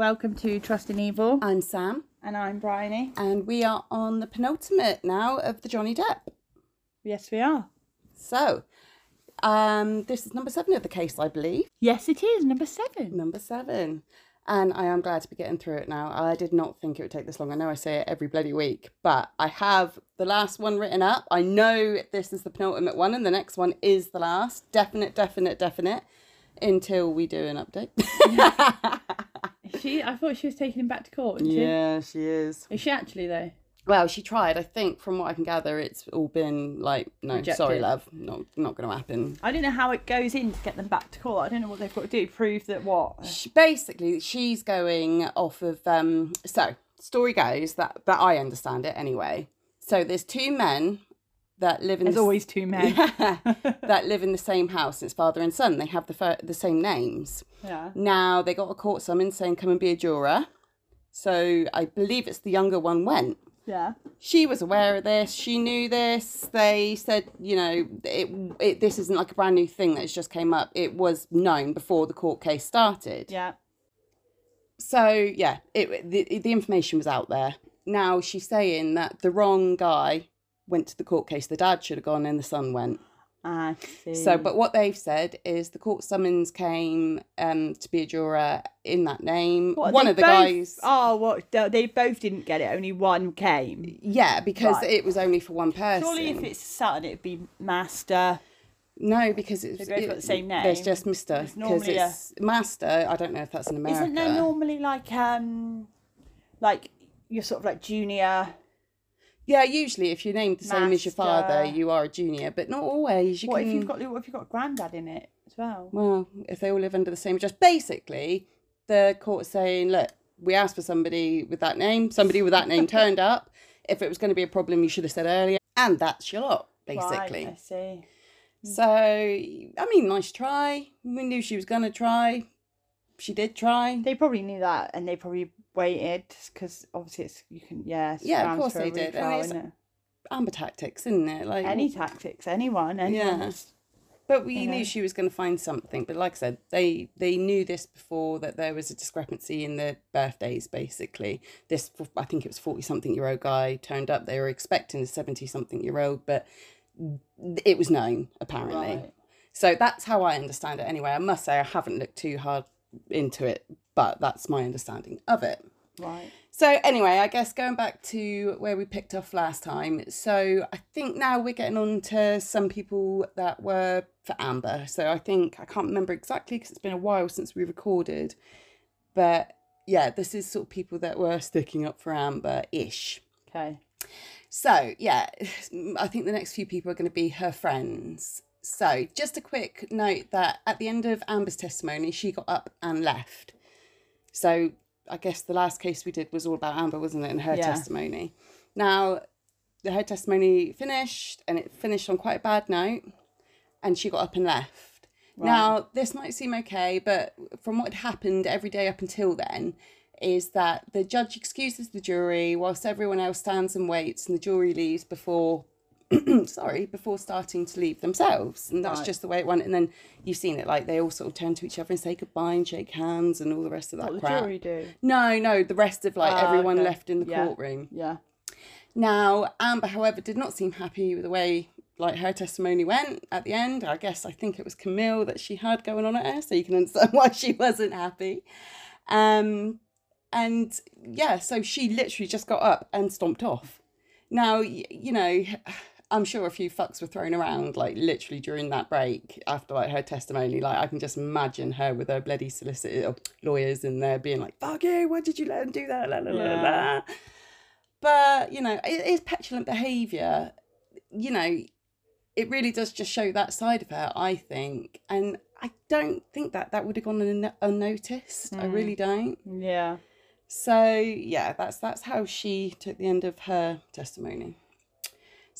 Welcome to Trust in Evil. I'm Sam, And I'm Bryony. and we are on the penultimate now of the Johnny Depp. Yes, we are. So, um, this is number seven of the case, I believe. Yes, it is. Number seven. Number seven. And I am glad to be getting through it now. I did not think it would take this long. I know I say it every bloody week, but I have the last one written up. I know this is the penultimate one, and the next one is the last. Definite, definite, definite. Until we do an update. Is She, I thought she was taking him back to court. Isn't yeah, she is. Is she actually though? Well, she tried. I think from what I can gather, it's all been like, no, Rejected. sorry, love, not not going to happen. I don't know how it goes in to get them back to court. I don't know what they've got to do. Prove that what? She, basically, she's going off of. Um, so story goes that that I understand it anyway. So there's two men that live in. There's the, always two men. Yeah, that live in the same house. It's father and son. They have the fir- the same names. Yeah. Now they got a court summons saying come and be a juror. So I believe it's the younger one went. Yeah. she was aware of this. She knew this. They said, you know, it, it this isn't like a brand new thing that's just came up. It was known before the court case started. Yeah. So yeah, it the, the information was out there. Now she's saying that the wrong guy went to the court case. The dad should have gone, and the son went. I see. So, but what they've said is the court summons came um to be a juror in that name. What, One of the both- guys. Oh, what? They both didn't get it. Only one came. Yeah, because Right. it was only for one person. Surely, if it's son, it'd be master. No, because it's They both got the same There's name. just Mister It's because normally a- it's Master. I don't know if that's an America. Isn't there normally like um, like you're sort of like junior? Yeah, usually if you're named the same as your father, you are a junior, but not always. You What can. if you've got what if you've got granddad in it as well? Well, if they all live under the same address, basically, the court's saying, look, we asked for somebody with that name. Somebody with that name turned up. If it was going to be a problem, you should have said earlier, and that's your lot, basically. Right, I see. Hmm. So, I mean, nice try. We knew she was going to try. She did try. They probably knew that, and they probably waited because obviously it's you can yeah Yeah, of course they did, and it's- it? amber tactics, isn't it? Like Any tactics, anyone, anyone. Yeah. But we you know. knew she was going to find something. But like I said, they they knew this before that there was a discrepancy in the birthdays. Basically, this I think it was forty something year old guy turned up. They were expecting a seventy something year old, but it was known apparently. Right. So that's how I understand it. Anyway, I must say I haven't looked too hard into it, but that's my understanding of it. Right. So anyway, I guess going back to where we picked off last time. So I think now we're getting on to some people that were for Amber. So I think I can't remember exactly because it's been a while since we recorded, but yeah, this is sort of people that were sticking up for Amber ish. Okay. So yeah, I think the next few people are going to be her friends. So just a quick note that at the end of Amber's testimony, she got up and left. So I guess the last case we did was all about Amber, wasn't it, and her Yeah. testimony. Now, the her testimony finished, and it finished on quite a bad note, and she got up and left. Now, this might seem okay, but from what had happened every day up until then, is that the judge excuses the jury whilst everyone else stands and waits, and the jury leaves before, sorry, before starting to leave themselves, and that's Right. just the way it went. And then you've seen it, like they all sort of turn to each other and say goodbye and shake hands and all the rest of that What the crap. jury do? No, no, the rest of like Ah, everyone okay. left in the Yeah. courtroom. Yeah. Now, Amber, however, did not seem happy with the way like her testimony went at the end. I guess I think it was Camille that she had going on at her, so you can understand why she wasn't happy. Um, and yeah, so she literally just got up and stomped off. Now, you know, I'm sure a few fucks were thrown around, like literally during that break after like her testimony. Like I can just imagine her with her bloody solicitor or lawyers in there being like, "Fuck you! Why did you let him do that?" La, la, la, la, la. But you know, it is petulant behaviour. You know, it really does just show that side of her, I think, and I don't think that that would have gone un- unnoticed. I Mm. really don't. Yeah. So yeah, that's that's how she took the end of her testimony.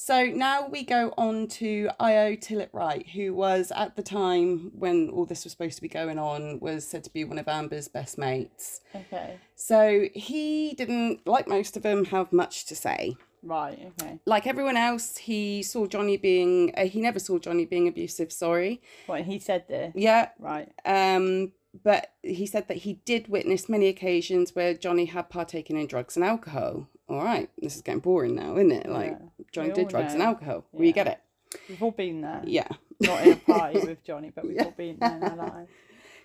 So now we go on to Io Tillett Wright, who was at the time when all this was supposed to be going on, was said to be one of Amber's best mates. Okay. So he didn't, like most of them, have much to say. Right. Okay. Like everyone else, he saw Johnny being, uh, he never saw Johnny being abusive, sorry. What he said there. Yeah, Right. um, but he said that he did witness many occasions where Johnny had partaken in drugs and alcohol. All right, this is getting boring now, isn't it? Like Yeah. Johnny did drugs and alcohol. Yeah. get it. We've all been there. Yeah. Not in a party with Johnny, but we've Yeah. all been there in our lives.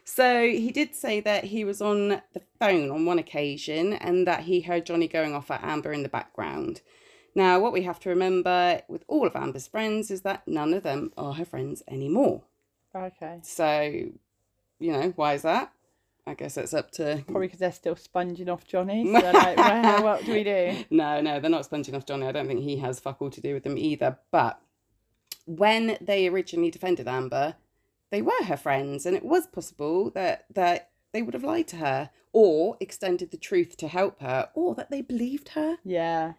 So he did say that he was on the phone on one occasion and that he heard Johnny going off at Amber in the background. Now, what we have to remember with all of Amber's friends is that none of them are her friends anymore. Okay. So, you know, why is that? I guess it's up to. Probably because they're still sponging off Johnny. So like, well, what do we do? No, no, they're not sponging off Johnny. I don't think he has fuck all to do with them either. But when they originally defended Amber, they were her friends, and it was possible that that they would have lied to her or extended the truth to help her, or that they believed her. Yeah.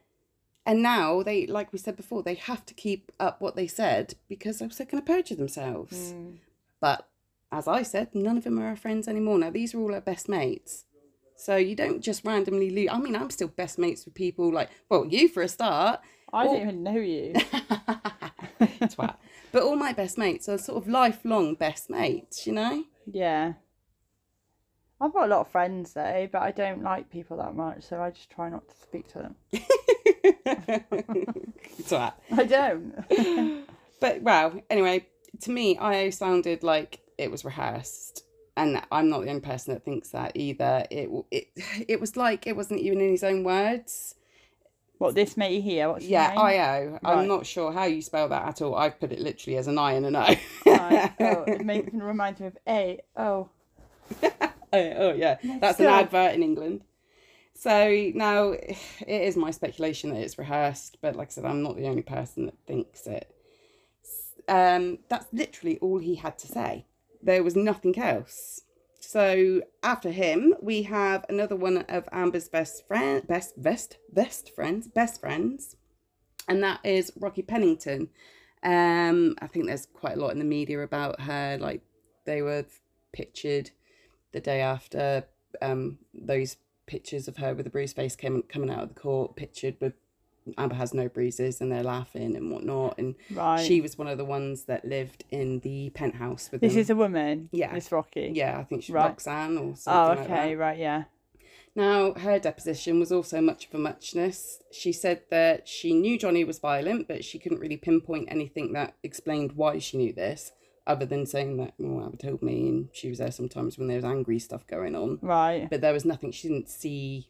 And now they, like we said before, they have to keep up what they said because they're going to perjure themselves. Mm. But as I said, none of them are our friends anymore. Now, these are all our best mates. So you don't just randomly lose. I mean, I'm still best mates with people like, well, you for a start. I Oh. don't even know you. Twat. But all my best mates are sort of lifelong best mates, you know? Yeah. I've got a lot of friends though, but I don't like people that much, so I just try not to speak to them. Twat. I don't. But, well, anyway, to me, I sounded like it was rehearsed. And I'm not the only person that thinks that either. It it it was like it wasn't even in his own words. what this mate here? What's Yeah, name? I-O. I'm not sure how you spell that at all. I've put it literally as an I and an O. Oh, it makes me remind me of A. Oh. oh, oh, yeah, that's an advert in England. So now it is my speculation that it's rehearsed, but like I said, I'm not the only person that thinks it. Um, that's literally all he had to say. There was nothing else. So after him, we have another one of Amber's best friend, best best best friends, best friends, and that is Rocky Pennington. Um, I think there's quite a lot in the media about her. Like they were pictured the day after um, those pictures of her with a bruised face came coming out of the court, pictured with Amber has no bruises and they're laughing and whatnot. And Right. she was one of the ones that lived in the penthouse with This them. is a woman. Yeah. This Rocky. yeah, I think she's Right. Roxanne or Oh, something like okay. that. right. Yeah. Now, her deposition was also much of a muchness. She said that she knew Johnny was violent, but she couldn't really pinpoint anything that explained why she knew this, other than saying that, well, Amber told me, and she was there sometimes when there was angry stuff going on. Right. But there was nothing, she didn't see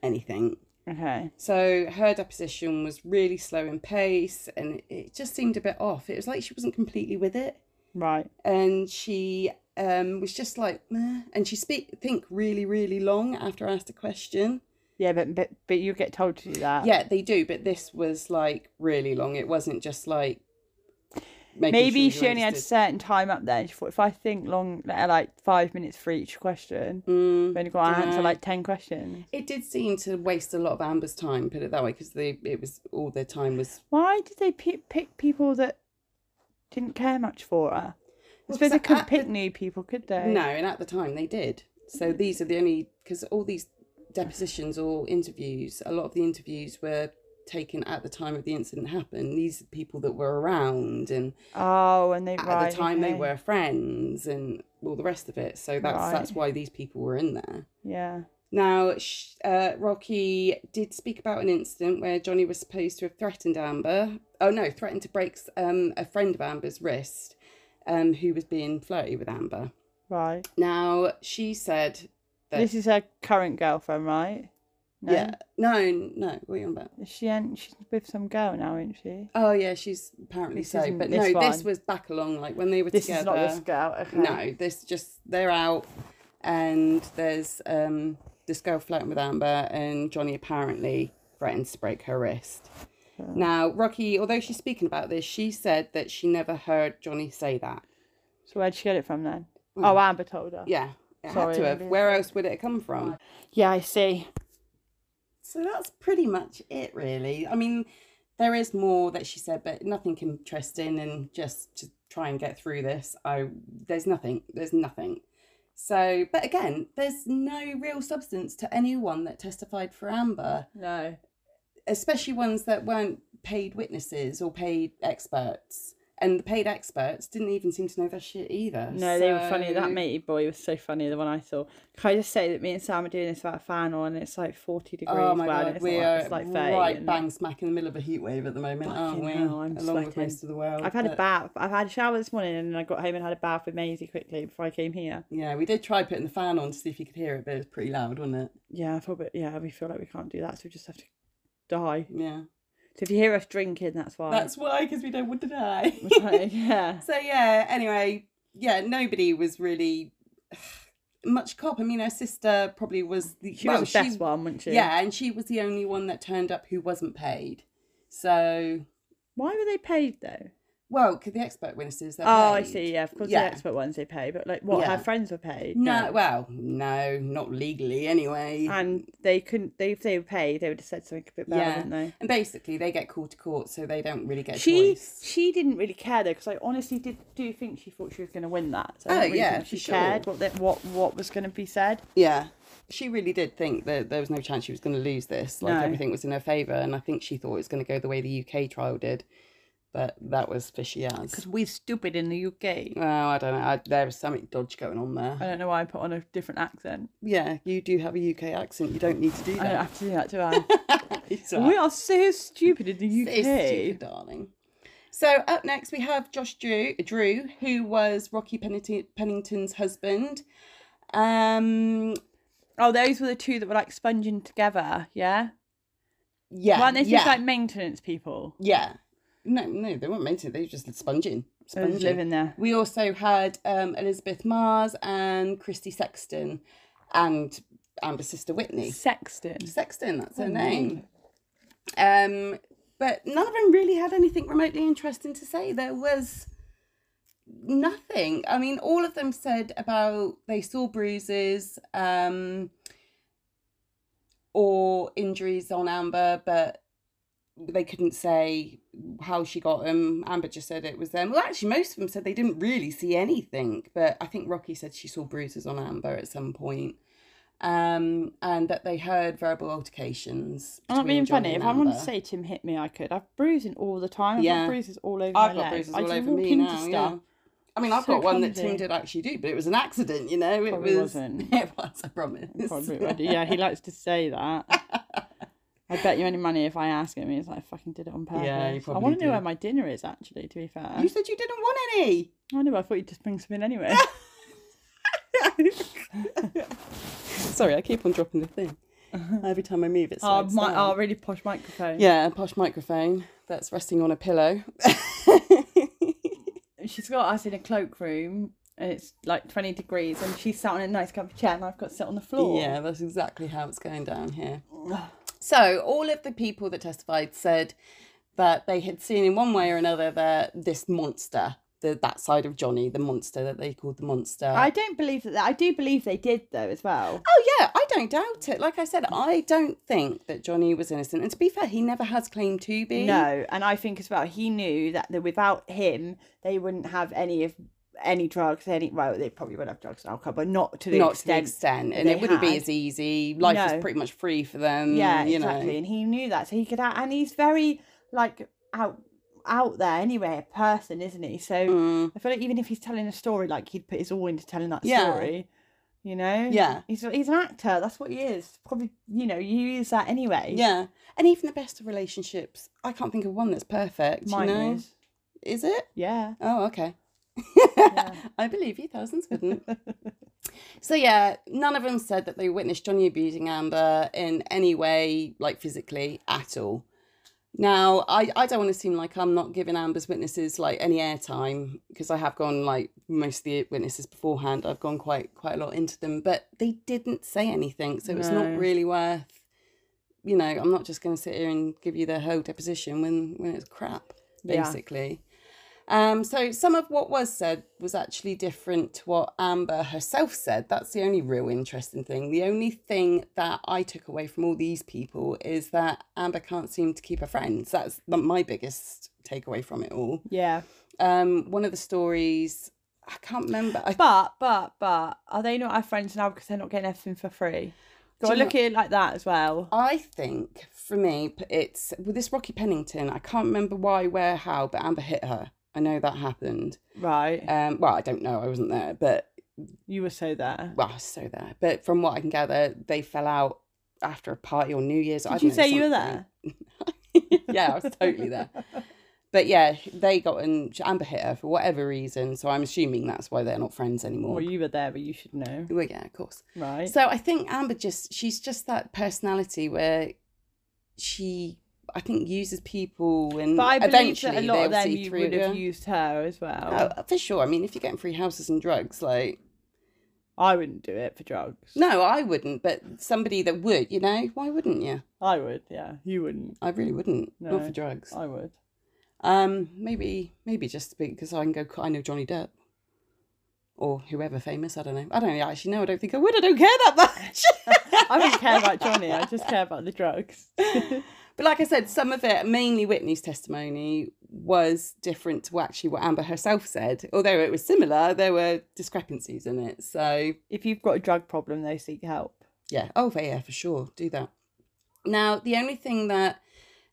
anything. Okay. So her deposition was really slow in pace, and it just seemed a bit off. It was like she wasn't completely with it Right. and she um was just like Meh. and she speak think really really long after I asked a question Yeah, but but but you get told to do that. yeah they do but this was like really long it wasn't just like Maybe sure she you only had a certain time up there. She thought if I think long, like like five minutes for each question, Mm, only got to answer like ten questions. it did seem to waste a lot of amber's time put it that way because they it was all their time was Why did they pi pick people that didn't care much for her? I suppose they couldn't at the- pick new people, could they? no and at the time they did so these are the only because all these depositions or interviews a lot of the interviews were taken at the time of the incident happened these people that were around and Oh, and they at right, the time they were friends and all the rest of it so that's that's why these people were in there Yeah. now uh, rocky did speak about an incident where johnny was supposed to have threatened amber oh no threatened to break um, a friend of amber's wrist um, who was being flirty with amber Right. now she said that This is her current girlfriend, right? No? yeah no no what are you on about She ain't, she's with some girl now, isn't she? oh yeah she's apparently This so isn't but this no this one. was back along like when they were This together is not this girl. Okay. No, this just they're out, and there's um this girl flirting with Amber, and Johnny apparently threatens to break her wrist. Now, Rocky, although she's speaking about this, she said that she never heard Johnny say that. So where'd she get it from then? Oh, Amber told her. Yeah, it Sorry, had to have. Where else would it have come from? Yeah, I see. So that's pretty much it, really. I mean, there is more that she said, but nothing interesting. And just to try and get through this, I there's nothing. There's nothing. So, but again, there's no real substance to anyone that testified for Amber, No. especially ones that weren't paid witnesses or paid experts. And the paid experts didn't even seem to know their shit either. No, they were funny. That So- matey boy was so funny. The one I saw. Can I just say that me and Sam are doing this about a fan on, and it's like forty degrees. Oh my well, god, it's we like, are it's like 30, right bang smack in the middle of a heat wave at the moment, aren't Fucking we? hell, I'm Along with sweating. most of the world. I've had a bath. I've had a shower this morning, and then I got home and had a bath with Maisie quickly before I came here. Yeah, we did try putting the fan on to see if you could hear it, but it was pretty loud, wasn't it? Yeah, I thought, but yeah, we feel like we can't do that, so we just have to die. Yeah. So if you hear us drinking, that's why. That's why, because we don't want to die. Yeah. So yeah, anyway, yeah, nobody was really much cop. I mean, her sister probably was the She well, was the best one, wasn't she? Yeah, and she was the only one that turned up who wasn't paid. So, Why were they paid though? Well, could the expert witnesses? Oh, I see. Yeah, of course, Yeah. the expert ones they pay, but like, what Yeah. her friends were paid? No, well, no, not legally anyway. and they couldn't. They if they were paid, they would have said something a bit better, Yeah. wouldn't they? And basically, they get called to court, so they don't really get She choice. she didn't really care though, because I honestly did do think she thought she was going to win that. So Oh, really yeah, she sure. cared what that what what was going to be said. Yeah. She really did think that there was no chance she was going to lose this. Like No. everything was in her favour, and I think she thought it was going to go the way the UK trial did. But that was fishy as. Because we're stupid in the UK. Well, I don't know. I, there was something dodgy going on there. I don't know why I put on a different accent. Yeah, you do have a UK accent. You don't need to do that. I don't have to do that, do I? We are so stupid in the UK. stupid, darling. So up next we have Josh Drew, Drew, who was Rocky Pennington's husband. Um, Oh, those were the two that were like sponging together, yeah? yeah, Weren't they yeah, just like maintenance people? yeah. No, no, they weren't maintenance. They were just sponging. Sponging. living there. We also had um, Elizabeth Marz and Christy Sexton, and Amber's sister Whitney. Sexton. Sexton, that's her Oh, name. Um, but none of them really had anything remotely interesting to say. There was nothing. I mean, all of them said about they saw bruises um, or injuries on Amber, but they couldn't say how she got them. Amber just said it was them. Well, actually, most of them said they didn't really see anything, but I think Rocky said she saw bruises on Amber at some point. Um, and that they heard verbal altercations. I'm not being funny. If I want to say Tim hit me, I could. I've bruising all the time. I've Yeah. got bruises all over I've my got legs. bruises all just over me now. stuff. Yeah. I mean, I've So got one that Tim did actually do, but it was an accident, you know. It Probably was. wasn't. It was. I promise. Probably. Yeah, he likes to say that. I bet you any money if I ask him, he's like, I fucking did it on purpose. Yeah, you probably I want to know where my dinner is, actually, to be fair. You said you didn't want any. I know, I thought you'd just bring some in anyway. Sorry, I keep on dropping the thing. Every time I move, it oh, slides my, down. oh, really posh microphone. Yeah, a posh microphone that's resting on a pillow. She's got us in a cloakroom, and it's like 20 degrees, and she's sat on a nice comfy chair, and I've got to sit on the floor. yeah, that's exactly how it's going down here. So, all of the people that testified said that they had seen in one way or another that this monster, the, that side of Johnny, the monster that they called the monster. I don't believe that. I do believe they did, though, as well. Oh yeah, I don't doubt it. Like I said, I don't think that Johnny was innocent. And to be fair, he never has claimed to be. No, and I think as well, he knew that, that without him, they wouldn't have any of any drugs. Any well, they probably would have drugs and alcohol, but not to the not to the extent. extent, and it wouldn't be as easy. Life No. was pretty much free for them. Yeah, you exactly, know. and he knew that, so he could. And he's very like out out there anyway, a person, isn't he? So Mm, I feel like even if he's telling a story, like he'd put his all into telling that Yeah. story. You know. Yeah. He's he's an actor. That's what he is. Probably you know you use that anyway. yeah, and even the best of relationships, I can't think of one that's perfect. Mine you know, is. is it? Yeah. Oh, okay. Yeah. I believe you. Thousands wouldn't. so yeah, none of them said that they witnessed Johnny abusing Amber in any way, like physically, at all. Now, I, I don't want to seem like I'm not giving Amber's witnesses like any airtime because I have gone like most of the witnesses beforehand. I've gone quite quite a lot into them, but they didn't say anything, so it's not really worth. You know, I'm not just going to sit here and give you the whole deposition when when it's crap, basically. Um, so some of what was said was actually different to what Amber herself said. That's the only real interesting thing. The only thing that I took away from all these people is that Amber can't seem to keep her friends. That's my biggest takeaway from it all. Yeah. Um, one of the stories I can't remember. I, But but but are they not our friends now because they're not getting everything for free? Do Got to you look at it like that as well. I think for me, it's with this Rocky Pennington. I can't remember why, where, how, but Amber hit her I know that happened. Right. Um, well, I don't know. I wasn't there, but you were so there. well, I was so there. But from what I can gather, they fell out after a party on New Year's. I Did you don't know, say you were there? yeah, I was totally there. But yeah, they got in. Amber hit her for whatever reason, so I'm assuming that's why they're not friends anymore. Well, you were there, but you should know. Well, yeah, of course. Right. So I think Amber just she's just that personality where she I think uses people and but I believe that a lot of them you would have used her as well. Oh, for sure. I mean, if you're getting free houses and drugs, like I wouldn't do it for drugs. no, I wouldn't. But somebody that would, you know, why wouldn't you? I would, yeah. You wouldn't. I really wouldn't. Not for drugs. I would. Um, maybe maybe just because I can go. I know Johnny Depp. Or whoever famous, I don't know. I don't actually know. I don't think I would. I don't care that much. I don't care about Johnny, I just care about the drugs. But like I said, some of it, mainly Whitney's testimony, was different to actually what Amber herself said. Although it was similar, there were discrepancies in it. So if you've got a drug problem, though, seek help. yeah, oh yeah, for sure, do that. Now the only thing that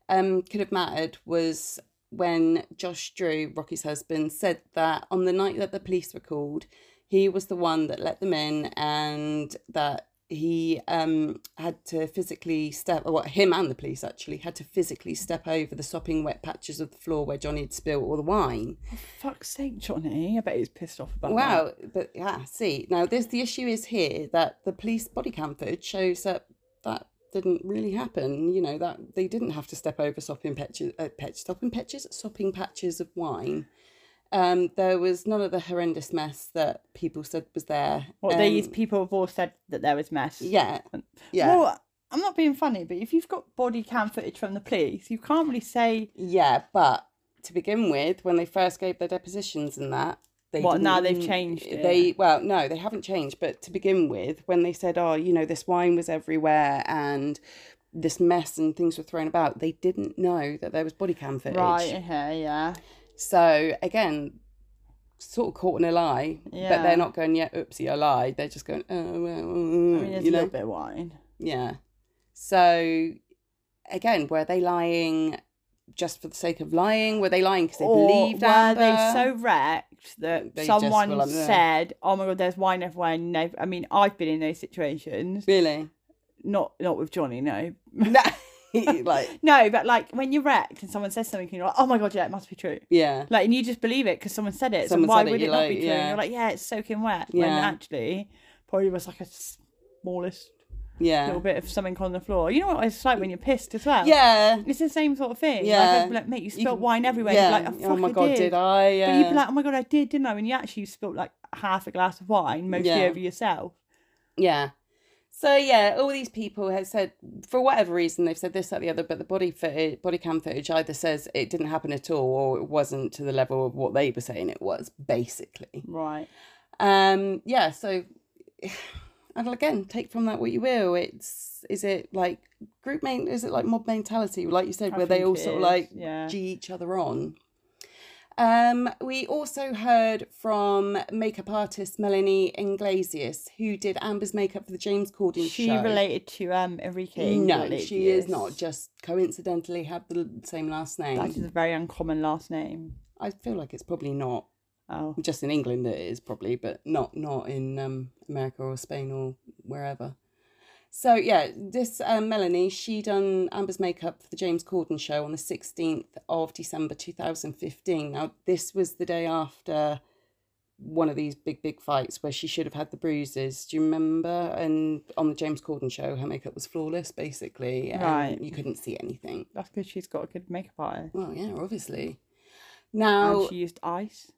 um could have mattered was when Josh Drew, Rocky's husband, said that on the night that the police were called, he was the one that let them in, and that he um had to physically step or what him and the police actually had to physically step over the sopping wet patches of the floor where Johnny had spilled all the wine. Fuck's sake, Johnny. I bet he's pissed off about that. Wow, but yeah, see now this the issue is here that the police body cam footage shows that that didn't really happen. You know that they didn't have to step over sopping patches, uh, patch, sopping patches, sopping patches of wine. Um, there was none of the horrendous mess that people said was there. What um, these people have all said that there was mess. Yeah, yeah, Well, I'm not being funny, but if you've got body cam footage from the police, you can't really say yeah. But to begin with, when they first gave their depositions and that. They What, now they've changed it? They well, no, they haven't changed. But to begin with, when they said, "Oh, you know, this wine was everywhere and this mess and things were thrown about," they didn't know that there was body cam footage. right. Okay, yeah. So again, sort of caught in a lie, but they're not going, "Yeah, oopsie, I lied." They're just going, "Oh, well, I mean, mm, there's you a know, little bit of wine. yeah." So again, were they lying? Just for the sake of lying, were they lying because they or believed were Amber? they so wrecked that They someone like, said, "Oh my god, there's wine everywhere"? And I mean, I've been in those situations. really? Not not with Johnny, no. No, like No, but like when you're wrecked and someone says something, and you're like, "Oh my god, yeah, it must be true." yeah. Like, and you just believe it because someone said it. Someone so why it, would it not like, be true? yeah. And you're like, "Yeah, it's soaking wet." When Yeah. actually, probably was like a smallest Yeah. little bit of something on the floor. You know what it's like when you're pissed as well. Yeah. It's the same sort of thing. Yeah. Like, like, mate, you spilled wine everywhere. Yeah. Like, oh, oh my I god, did. did I? Yeah. But you'd be like, oh my god, I did, didn't I? When you actually spilled like half a glass of wine, mostly Yeah. over yourself. Yeah. So yeah, all these people have said for whatever reason they've said this, that, the other, but the body footage, body cam footage either says it didn't happen at all or it wasn't to the level of what they were saying it was, basically. Right. Um, yeah, so and again, take from that what you will. It's is it like group main is it like mob mentality, like you said, I where they all sort of like yeah. G each other on. Um, we also heard from makeup artist Melanie Inglesias, who did Amber's makeup for the James Corden She show. related to um Enrique. No, she is not. Just coincidentally had the same last name. That is a very uncommon last name. I feel like it's probably not. Oh. Just in England it is probably, but not not in um, America or Spain or wherever. So yeah, this um, Melanie, she done Amber's makeup for the James Corden show on the sixteenth of December two thousand fifteen. Now this was the day after one of these big big fights where she should have had the bruises. Do you remember? And on the James Corden show, her makeup was flawless, basically. and Right. You couldn't see anything. That's because she's got a good makeup artist. Well, yeah, obviously. Now, And she used ice.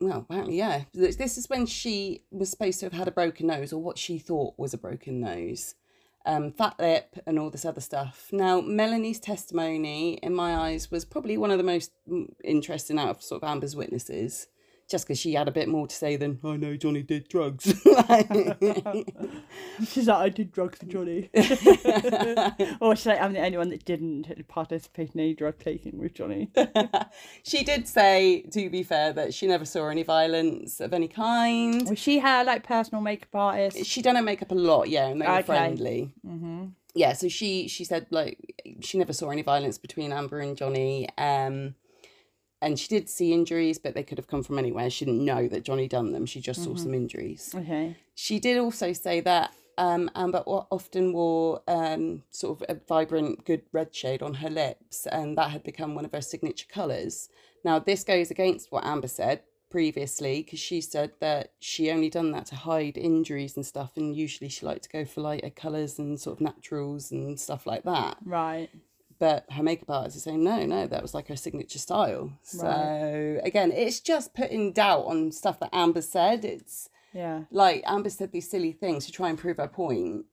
Well, apparently, yeah. This this is when she was supposed to have had a broken nose, or what she thought was a broken nose, um, fat lip, and all this other stuff. Now, Melanie's testimony, in my eyes, was probably one of the most mm, interesting out of sort of Amber's witnesses, just because she had a bit more to say than I know Johnny did drugs. She's like, I did drugs for Johnny. or she's like, I'm the only one that didn't participate in any drug taking with Johnny. she did say, to be fair, that she never saw any violence of any kind. Was she her like personal makeup artist? she done her makeup a lot, yeah, and they were Okay. friendly. Mm-hmm. Yeah, so she she said like she never saw any violence between Amber and Johnny. Um, and she did see injuries, but they could have come from anywhere. She didn't know that Johnny done them. She just saw some injuries. Okay. She did also say that um, Amber often wore um, sort of a vibrant, good red shade on her lips, and that had become one of her signature colours. Now, this goes against what Amber said previously, because she said that she only done that to hide injuries and stuff, and usually she liked to go for lighter colours and sort of naturals and stuff like that. Right. But her makeup artist is saying, no, no, that was like her signature style. So, again, it's just putting doubt on stuff that Amber said. It's Yeah. like Amber said these silly things to try and prove her point,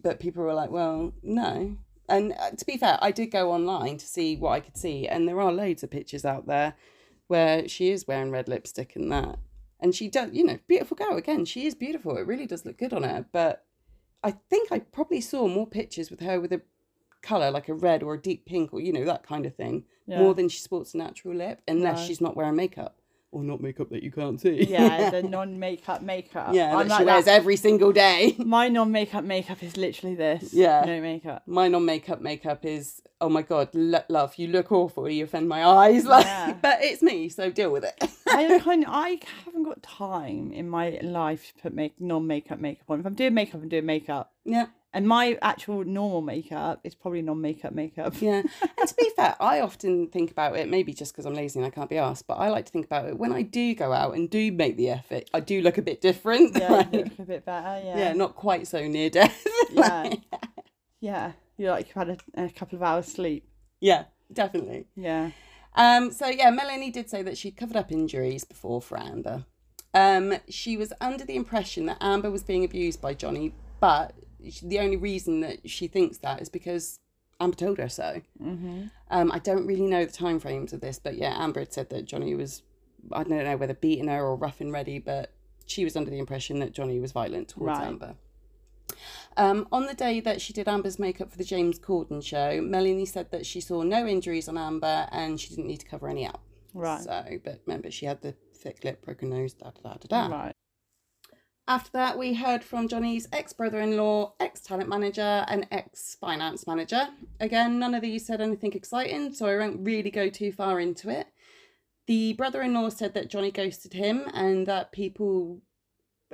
but people were like, well, no. And uh, to be fair, I did go online to see what I could see, and there are loads of pictures out there where she is wearing red lipstick and that. And she does, you know, beautiful girl. Again, she is beautiful. It really does look good on her. But I think I probably saw more pictures with her with a colour like a red or a deep pink or, you know, that kind of thing, Yeah. more than she sports a natural lip, unless Right. she's not wearing makeup. Or not makeup that you can't see. Yeah, the non-makeup makeup. Yeah, I'm that like she wears that. every single day. My non-makeup makeup is literally this. Yeah. No makeup. My non makeup makeup is oh my god, lo- love, you look awful, you offend my eyes. Like, Yeah. but it's me, so deal with it. I kind of, I haven't got time in my life to put make non-makeup makeup on. If I'm doing makeup, I'm doing makeup. yeah, And my actual normal makeup is probably non-makeup makeup. yeah. And to be fair, I often think about it, maybe just because I'm lazy and I can't be asked, but I like to think about it when I do go out and do make the effort. I do look a bit different. Yeah, like, you look a bit better. Yeah. yeah, not quite so near death. Yeah. Like, Yeah. You're like you've had a, a couple of hours sleep. yeah, definitely. Yeah. Um, so yeah, Melanie did say that she'd covered up injuries before for Amber. Um, she was under the impression that Amber was being abused by Johnny, but she- the only reason that she thinks that is because Amber told her so. Mm-hmm. Um, I don't really know the time frames of this, but yeah, Amber had said that Johnny was, I don't know whether beating her or rough and ready, but she was under the impression that Johnny was violent towards Right. Amber. Um, on the day that she did Amber's makeup for the James Corden show, Melanie said that she saw no injuries on Amber and she didn't need to cover any up. Right. So, but remember, she had the thick lip, broken nose, da da da da da. Right. After that, we heard from Johnny's ex brother in law, ex talent manager, and ex finance manager. Again, none of these said anything exciting, so I won't really go too far into it. The brother in law said that Johnny ghosted him and that people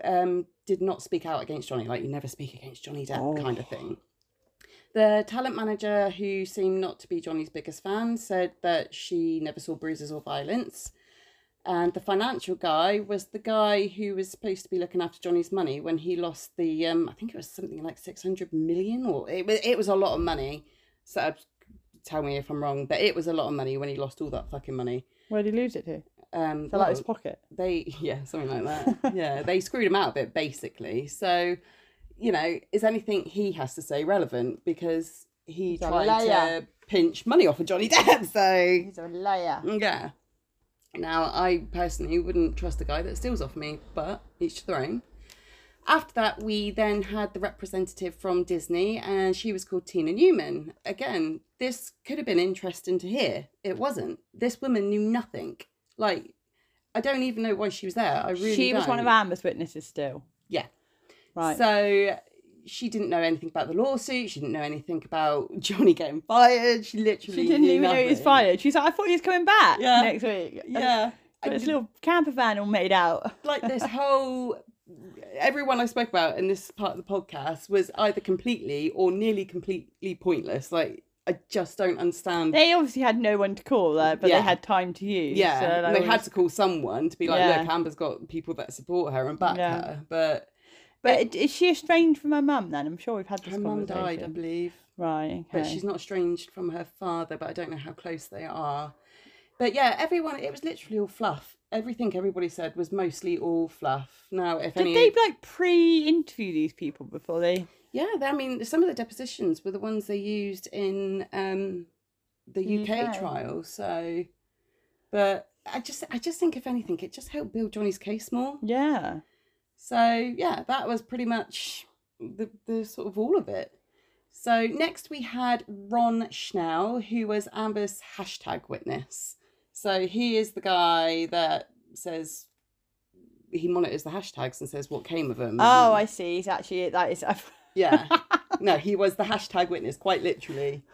um, did not speak out against Johnny, like you never speak against Johnny Depp Oh. kind of thing. The talent manager, who seemed not to be Johnny's biggest fan, said that she never saw bruises or violence. And the financial guy was the guy who was supposed to be looking after Johnny's money when he lost the, um, I think it was something like 600 million or it, was- it was a lot of money. So tell me if I'm wrong, but it was a lot of money when he lost all that fucking money. Where did he lose it to? Um, Fell out well, his pocket. they, yeah, something like that. yeah, they screwed him out a bit basically. So, you know, is anything he has to say relevant because he He's tried to pinch money off of Johnny Depp? So, He's a liar. yeah. Now, I personally wouldn't trust a guy that steals off me, but each to their own. After that, we then had the representative from Disney, and she was called Tina Newman. Again, this could have been interesting to hear. It wasn't. This woman knew nothing. Like, I don't even know why she was there. I really she was one of don't. Amber's witnesses still. Yeah. Right. So she didn't know anything about the lawsuit. She didn't know anything about Johnny getting fired. She literally she didn't even know he was fired. She's like, I thought he was coming back Yeah. next week. Yeah. This little camper van all made out. like this whole everyone I spoke about in this part of the podcast was either completely or nearly completely pointless. Like I just don't understand. They obviously had no one to call there, but Yeah. they had time to use. yeah, so they had to call someone to be like, Yeah. look, Amber's got people that support her and back Yeah. her. But But is she estranged from her mum then? I'm sure we've had this her mum died, I believe. Right. Okay. But she's not estranged from her father, but I don't know how close they are. But yeah, everyone, it was literally all fluff. Everything everybody said was mostly all fluff. Now, if Did any. they like pre-interview these people before they? Yeah, they- I mean, some of the depositions were the ones they used in um, the UK, UK. trial. So, but I just, I just think if anything, it just helped build Johnny's case more. Yeah. So yeah, that was pretty much the the sort of all of it. So next we had Ron Schnell, who was Amber's hashtag witness. So he is the guy that says he monitors the hashtags and says what came of them. Oh, I see. He's actually that is. yeah. No, he was the hashtag witness, quite literally.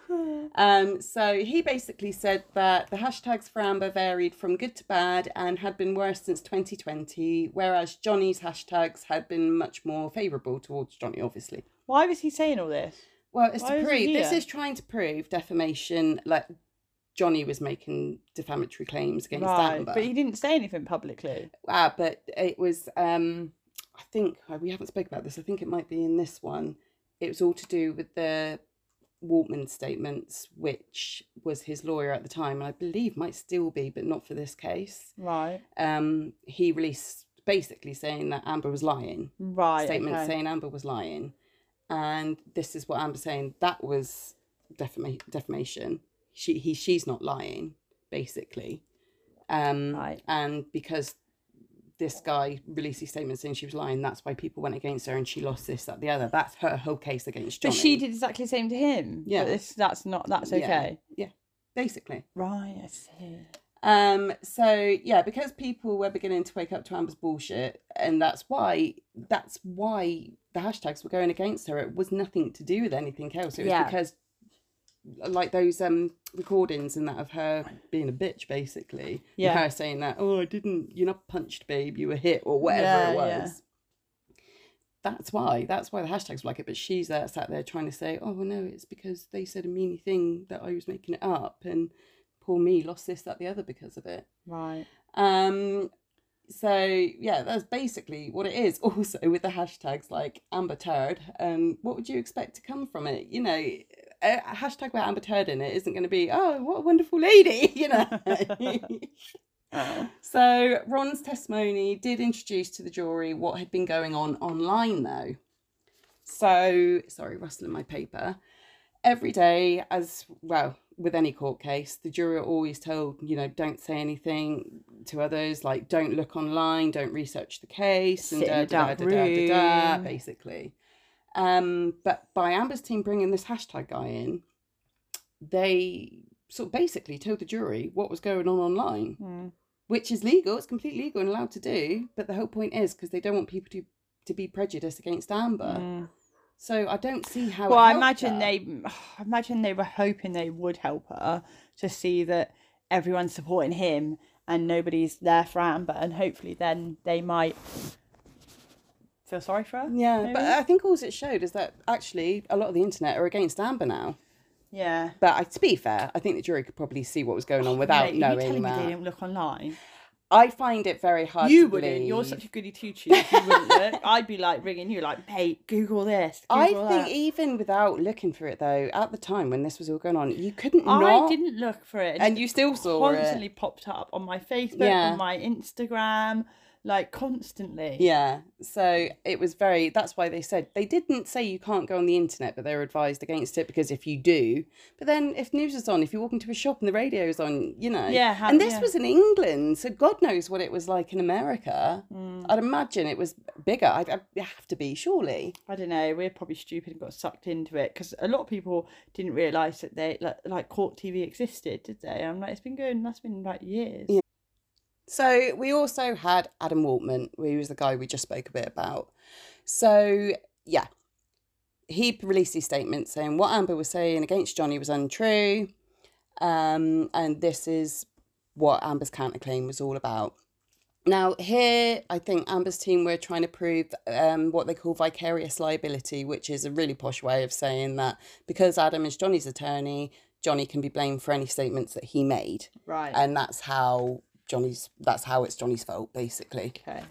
Um, so he basically said that the hashtags for Amber varied from good to bad and had been worse since 2020, whereas Johnny's hashtags had been much more favourable towards Johnny, obviously. Why was he saying all this? Well, it's Why to prove this is trying to prove defamation. Like Johnny was making defamatory claims against right, Amber. but he didn't say anything publicly. Ah, but it was. Um, I think uh, we haven't spoke about this. I think it might be in this one. It was all to do with the Waldman statements, which was his lawyer at the time, and I believe might still be, but not for this case. Right, Um, he released basically saying that Amber was lying. right. Statement okay. saying Amber was lying, and this is what Amber's saying. That was defama- defamation. She he she's not lying, basically. Um, Right. and because this guy released his statement saying she was lying, that's why people went against her and she lost this, that, the other. That's her whole case against Johnny. But she did exactly the same to him. Yeah. But this, that's not. That's okay. Yeah. okay. basically. Right. I see. Um, so yeah, because people were beginning to wake up to Amber's bullshit, and that's why that's why the hashtags were going against her. It was nothing to do with anything else. It was Yeah. because like those um recordings and that of her being a bitch basically. and Yeah. her saying that, Oh, I didn't you're not punched, babe, you were hit or whatever Yeah, it yeah. was. That's why. That's why the hashtags were like it. But she's there sat there trying to say, Oh well, no, it's because they said a meany thing that I was making it up and poor me lost this, that, the other because of it. Right. Um, so yeah, that's basically what it is. Also with the hashtags like Amber Turd, um, what would you expect to come from it? You know, a hashtag with Amber Turd in it isn't going to be, oh, what a wonderful lady, you know. Oh. so Ron's testimony did introduce to the jury what had been going on online, though. So sorry, rustling my paper. Every day, as well with any court case, the jury are always told, you know, don't say anything to others, like don't look online, don't research the case, and da, da, da, da, da, da, basically. Um, but by Amber's team bringing this hashtag guy in, they sort of basically told the jury what was going on online Hmm. which is legal. It's completely legal and allowed to do. But the whole point is because they don't want people to to be prejudiced against Amber. Mm. So I don't see how. Well, I imagine her. they, I imagine they were hoping they would help her to see that everyone's supporting him and nobody's there for Amber, and hopefully then they might feel sorry for her. Yeah, but? I think all it showed is that actually a lot of the internet are against Amber now. Yeah. But I, to be fair, I think the jury could probably see what was going on oh, without Mate, are you knowing me that. they didn't look online? I find it very hard. you to wouldn't. You're such a goody two shoes. You wouldn't look. I'd be like ringing you, like, "Hey, Google this." I Google think that." even without looking for it though, at the time when this was all going on, you couldn't I not, didn't look for it. and you still saw constantly it. popped up on my Facebook, Yeah. on my Instagram, like constantly. Yeah, so it was very. That's why they said they didn't say you can't go on the internet, but they were advised against it because if you do, but then if news is on, if you walk into a shop and the radio's on, you know. Yeah, how- and this yeah. was in England, so God knows what it was like in America. Mm. I'd imagine it was bigger. I'd, I'd have to be surely. I don't know. We're probably stupid and got sucked into it because a lot of people didn't realise that they like, like court TV existed, did they? I'm like, it's been going. That's been like years. Yeah. So we also had Adam Waldman, who was the guy we just spoke a bit about. So yeah, he released his statement saying what Amber was saying against Johnny was untrue, um, and this is what Amber's counterclaim was all about. Now here, I think Amber's team were trying to prove um, what they call vicarious liability, which is a really posh way of saying that because Adam is Johnny's attorney, Johnny can be blamed for any statements that he made Right. and that's how Johnny's that's how it's Johnny's fault basically. okay.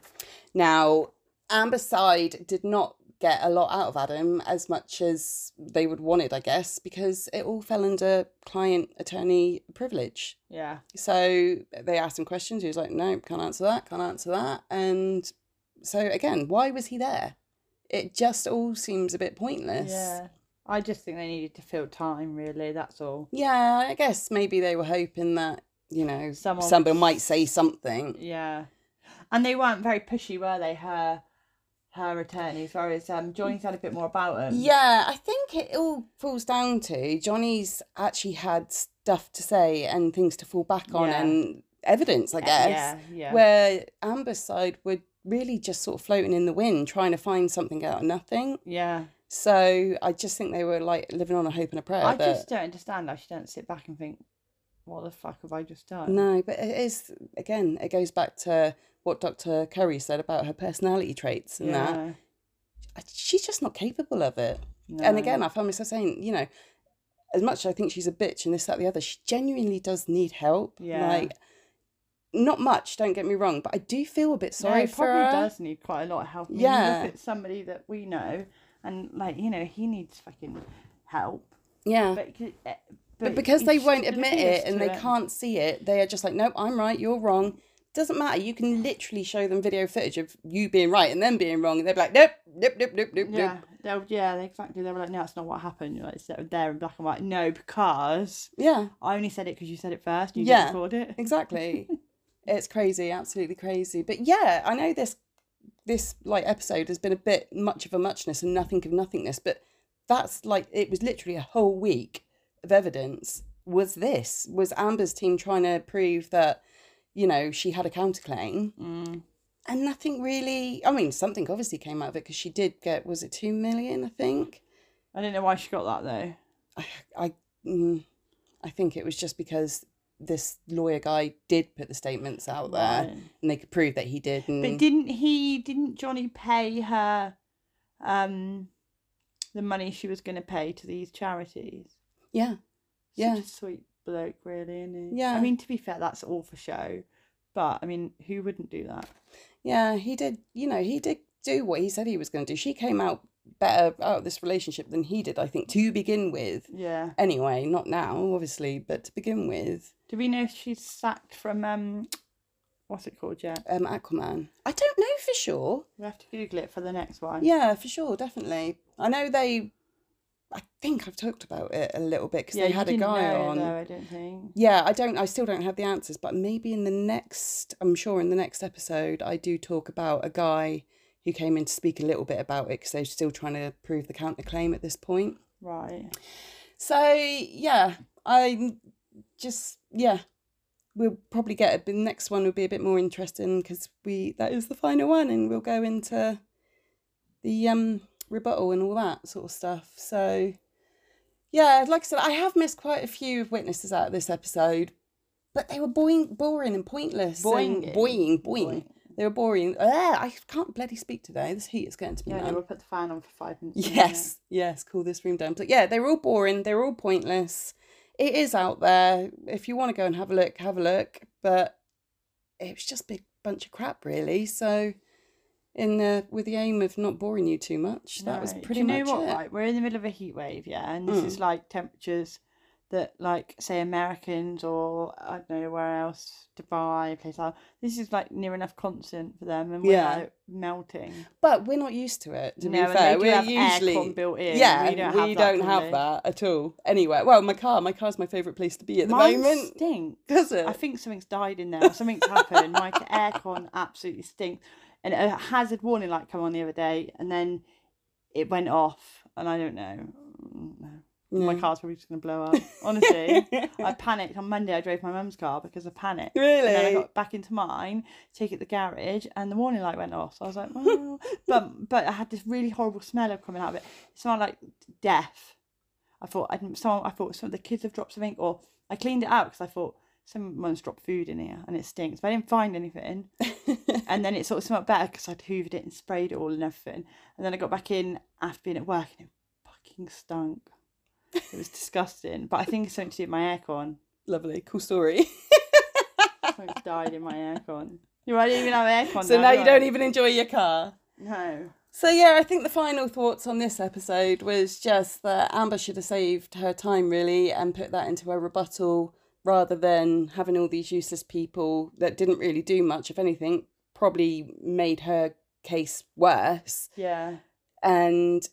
Now, Amber's side did not get a lot out of Adam as much as they would wanted, I guess, because it all fell under client attorney privilege. Yeah. So they asked him questions. He was like, "No, can't answer that. Can't answer that." And so again, why was he there? It just all seems a bit pointless. Yeah. I just think they needed to fill time. Really, that's all. Yeah, I guess maybe they were hoping that you know Someone- someone might say something. Yeah. And they weren't very pushy, were they? Her, her attorneys. Whereas um, Johnny's had a bit more about them. Yeah, I think it all falls down to Johnny's actually had stuff to say and things to fall back on Yeah. and evidence, I guess. Yeah. Yeah. Where Amber's side were really just sort of floating in the wind, trying to find something out of nothing. yeah. So I just think they were like living on a hope and a prayer. I that, just don't understand how she don't sit back and think, what the fuck have I just done? No, but it is again. It goes back to what Dr. Curry said about her personality traits and that she's just not capable of it. No. And again, I found myself saying, you know, as much as I think she's a bitch and this, that, the other, she genuinely does need help. Yeah. Like, not much, don't get me wrong, but I do feel a bit No, sorry he for probably her. does need quite a lot of help. I mean, Yeah. If it's somebody that we know, and like you know, he needs fucking help. Yeah. But, eh, But because they won't admit it and they can't see it, they are just like, nope, I'm right, you're wrong. Doesn't matter. You can literally show them video footage of you being right and them being wrong, and they're like, nope, nope, nope, nope, nope, Yeah, nope. they'll, yeah, they- exactly. They were like, no, that's not what happened. Like, it's there in black and white. No, because Yeah, I only said it because you said it first. You Yeah. didn't record it. exactly. it's crazy, absolutely crazy. But yeah, I know this this like episode has been a bit much of a muchness and nothing of nothingness, but that's like it was literally a whole week of evidence. Was this was Amber's team trying to prove that you know she had a counterclaim? Mm. and nothing really i mean something obviously came out of it because she did get was it 2 million i think I don't know why she got that though. i i, mm, I think it was just because this lawyer guy did put the statements out there Right. and they could prove that he did and But didn't he? Didn't Johnny pay her, um, the money she was going to pay to these charities? Yeah Yeah. Such a sweet bloke, really, isn't he? Yeah. I mean, to be fair, that's all for show. But I mean, who wouldn't do that? yeah he did you know he did do what he said he was going to do she came out better out of this relationship than he did i think to begin with Yeah. anyway not now obviously but to begin with Do we know if she's sacked from um, what's it called yet? um aquaman i don't know for sure We have to Google it for the next one. Yeah, for sure, definitely. I know they. I think I've talked about it a little bit because Yeah, they had a guy know, on. Though, I don't think. Yeah, I don't. I still don't have the answers, but maybe in the next. I'm sure in the next episode, I do talk about a guy who came in to speak a little bit about it because they're still trying to prove the counterclaim at this point. Right. So yeah, I just yeah. We'll probably get a, the next one will be a bit more interesting because we that is the final one and we'll go into the um rebuttal and all that sort of stuff. So yeah, like I said, I have missed quite a few witnesses out of this episode, but they were boring, boring and pointless. and Boinging. boing, boing. Boing. They were boring. Ah, I can't bloody speak today. This heat is getting to me. Yeah, man. we'll put the fan on for five minutes. Yes, yes, cool this room down. But yeah, they were all boring, they were all pointless. It is out there. If you want to go and have a look, have a look. But it was just a big bunch of crap, really. So, in the with the aim of not boring you too much, that was pretty Do you know much what? it. Right, we're in the middle of a heat wave, yeah, and this Mm. is like temperatures that, like, say Americans or I don't know where else, Dubai, a place like this is like near enough constant for them, and we're Yeah. like melting. But we're not used to it. To No, be fair, we're usually built in. Yeah, we don't have that. don't have probably. that at all. Anyway, well, my car, my car's my favourite place to be at the Mine moment. stinks. Does it? I think something's died in there. Something's happened. My aircon absolutely stinks. And a hazard warning light come on the other day, and then it went off, and I don't know. Mm, no. My car's probably just gonna blow up. Honestly, I panicked on Monday. I drove my mum's car because of panic. Really? And then I got back into mine, take it to the garage, and the warning light went off. So I was like, well, but but I had this really horrible smell of coming out of it. It smelled like death. I thought I didn't. Someone I thought some of the kids have dropped something, or I cleaned it out because I thought someone's dropped food in here and it stinks. But I didn't find anything. and then it sort of smelled better because I'd hoovered it and sprayed it all and everything. And then I got back in after being at work and it fucking stunk. It was disgusting. But I think it's something to do with my aircon. Lovely, cool story. Something's died in my aircon. You know, I don't even have aircon. so now, now do you I? don't even enjoy your car. No. So yeah, I think the final thoughts on this episode was just that Amber should have saved her time really and put that into a rebuttal rather than having all these useless people that didn't really do much, if anything, probably made her case worse. Yeah. And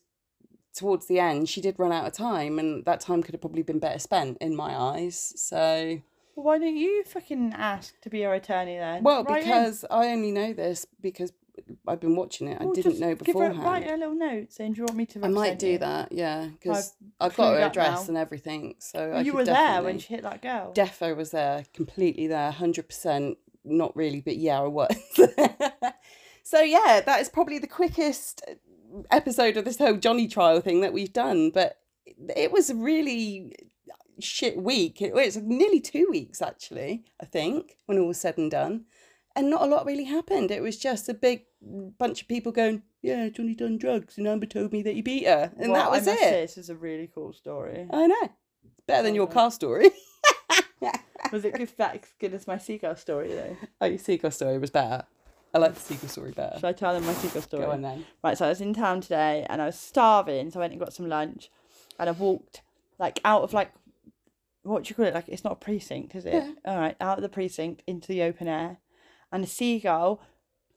towards the end, she did run out of time, and that time could have probably been better spent in my eyes. So Well, why don't you fucking ask to be our attorney then? well, in. because I only know this because I've been watching it. I Well, didn't know give her- beforehand. write a little note saying, "Do you want me to?" I might do you?" that, yeah, because I've I've got her address and everything. So I Well, you were there when she hit that girl. Defo was there, completely there, hundred percent. Not really, but yeah, I was. so yeah, that is probably the quickest episode of this whole Johnny trial thing that we've done, but it was a really shit week. It was nearly two weeks actually, I think, when all was said and done. And not a lot really happened. It was just a big bunch of people going, Yeah, Johnny done drugs and Amber told me that he beat her. And Well, that was it. Say, this is a really cool story. I know. It's better than your car story. Was it good, that good as my seagull story though? oh, your seagull story was better. I like the seagull story better. Should I tell them my seagull story? Go on then. Right, so I was in town today and I was starving, so I went and got some lunch, and I walked like out of like what do you call it? Like it's not a precinct, is it? Yeah. All right, out of the precinct into the open air, and a seagull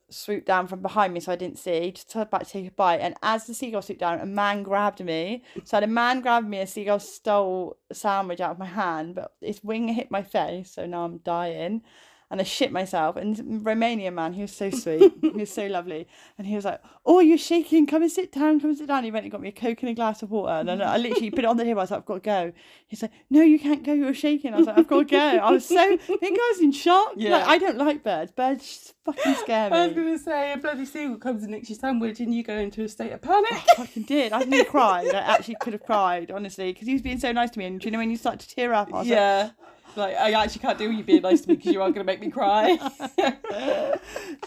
swooped down from behind me, so I didn't see. Just tried back to take a bite, and as the seagull swooped down, a man grabbed me. So I had a man grabbed me, a seagull stole a sandwich out of my hand, but its wing hit my face, so now I'm dying. And I shit myself. And Romanian man, he was so sweet. he was so lovely. And he was like, Oh, you're shaking. Come and sit down. Come and sit down. He went and got me a Coke and a glass of water. And then I literally put it on the table. I was like, I've got to go. He's like, No, you can't go. You're shaking. I was like, I've got to go. I was so, I think I was in shock. Yeah. Like, I don't like birds. Birds fucking scare me. I was going to say, a bloody seagull comes and nicks your sandwich and you go into a state of panic. I fucking did. I nearly cried. I actually could have cried, honestly, because he was being so nice to me. And do you know when you start to tear up? I was yeah. Like, I actually can't deal with you being nice to me because you are going to make me cry.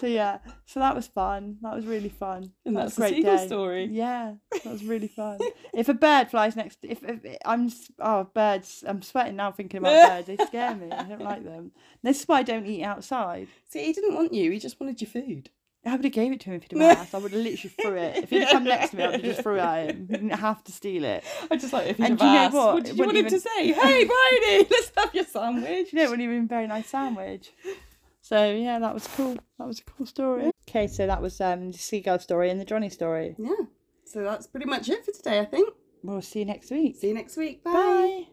so yeah, so that was fun. That was really fun. And That that's was a great day. story. Yeah, that was really fun. if a bird flies next, if, if I'm oh birds, I'm sweating now thinking about birds. They scare me. I don't like them. This is why I don't eat outside. See, he didn't want you, he just wanted your food. I would have gave it to him if he'd have asked. I would have literally threw it. If he'd come next to me, I would have just threw it at him. He didn't have to steal it. I just like, if he'd And have do you know asked, what? what, did you want him to say? Hey, Bridie, let's have your sandwich. You know, it wouldn't even been a very nice sandwich. So yeah, that was cool. That was a cool story. Okay, so that was um the seagull story and the Johnny story. Yeah. So that's pretty much it for today, I think. We'll see you next week. See you next week. Bye.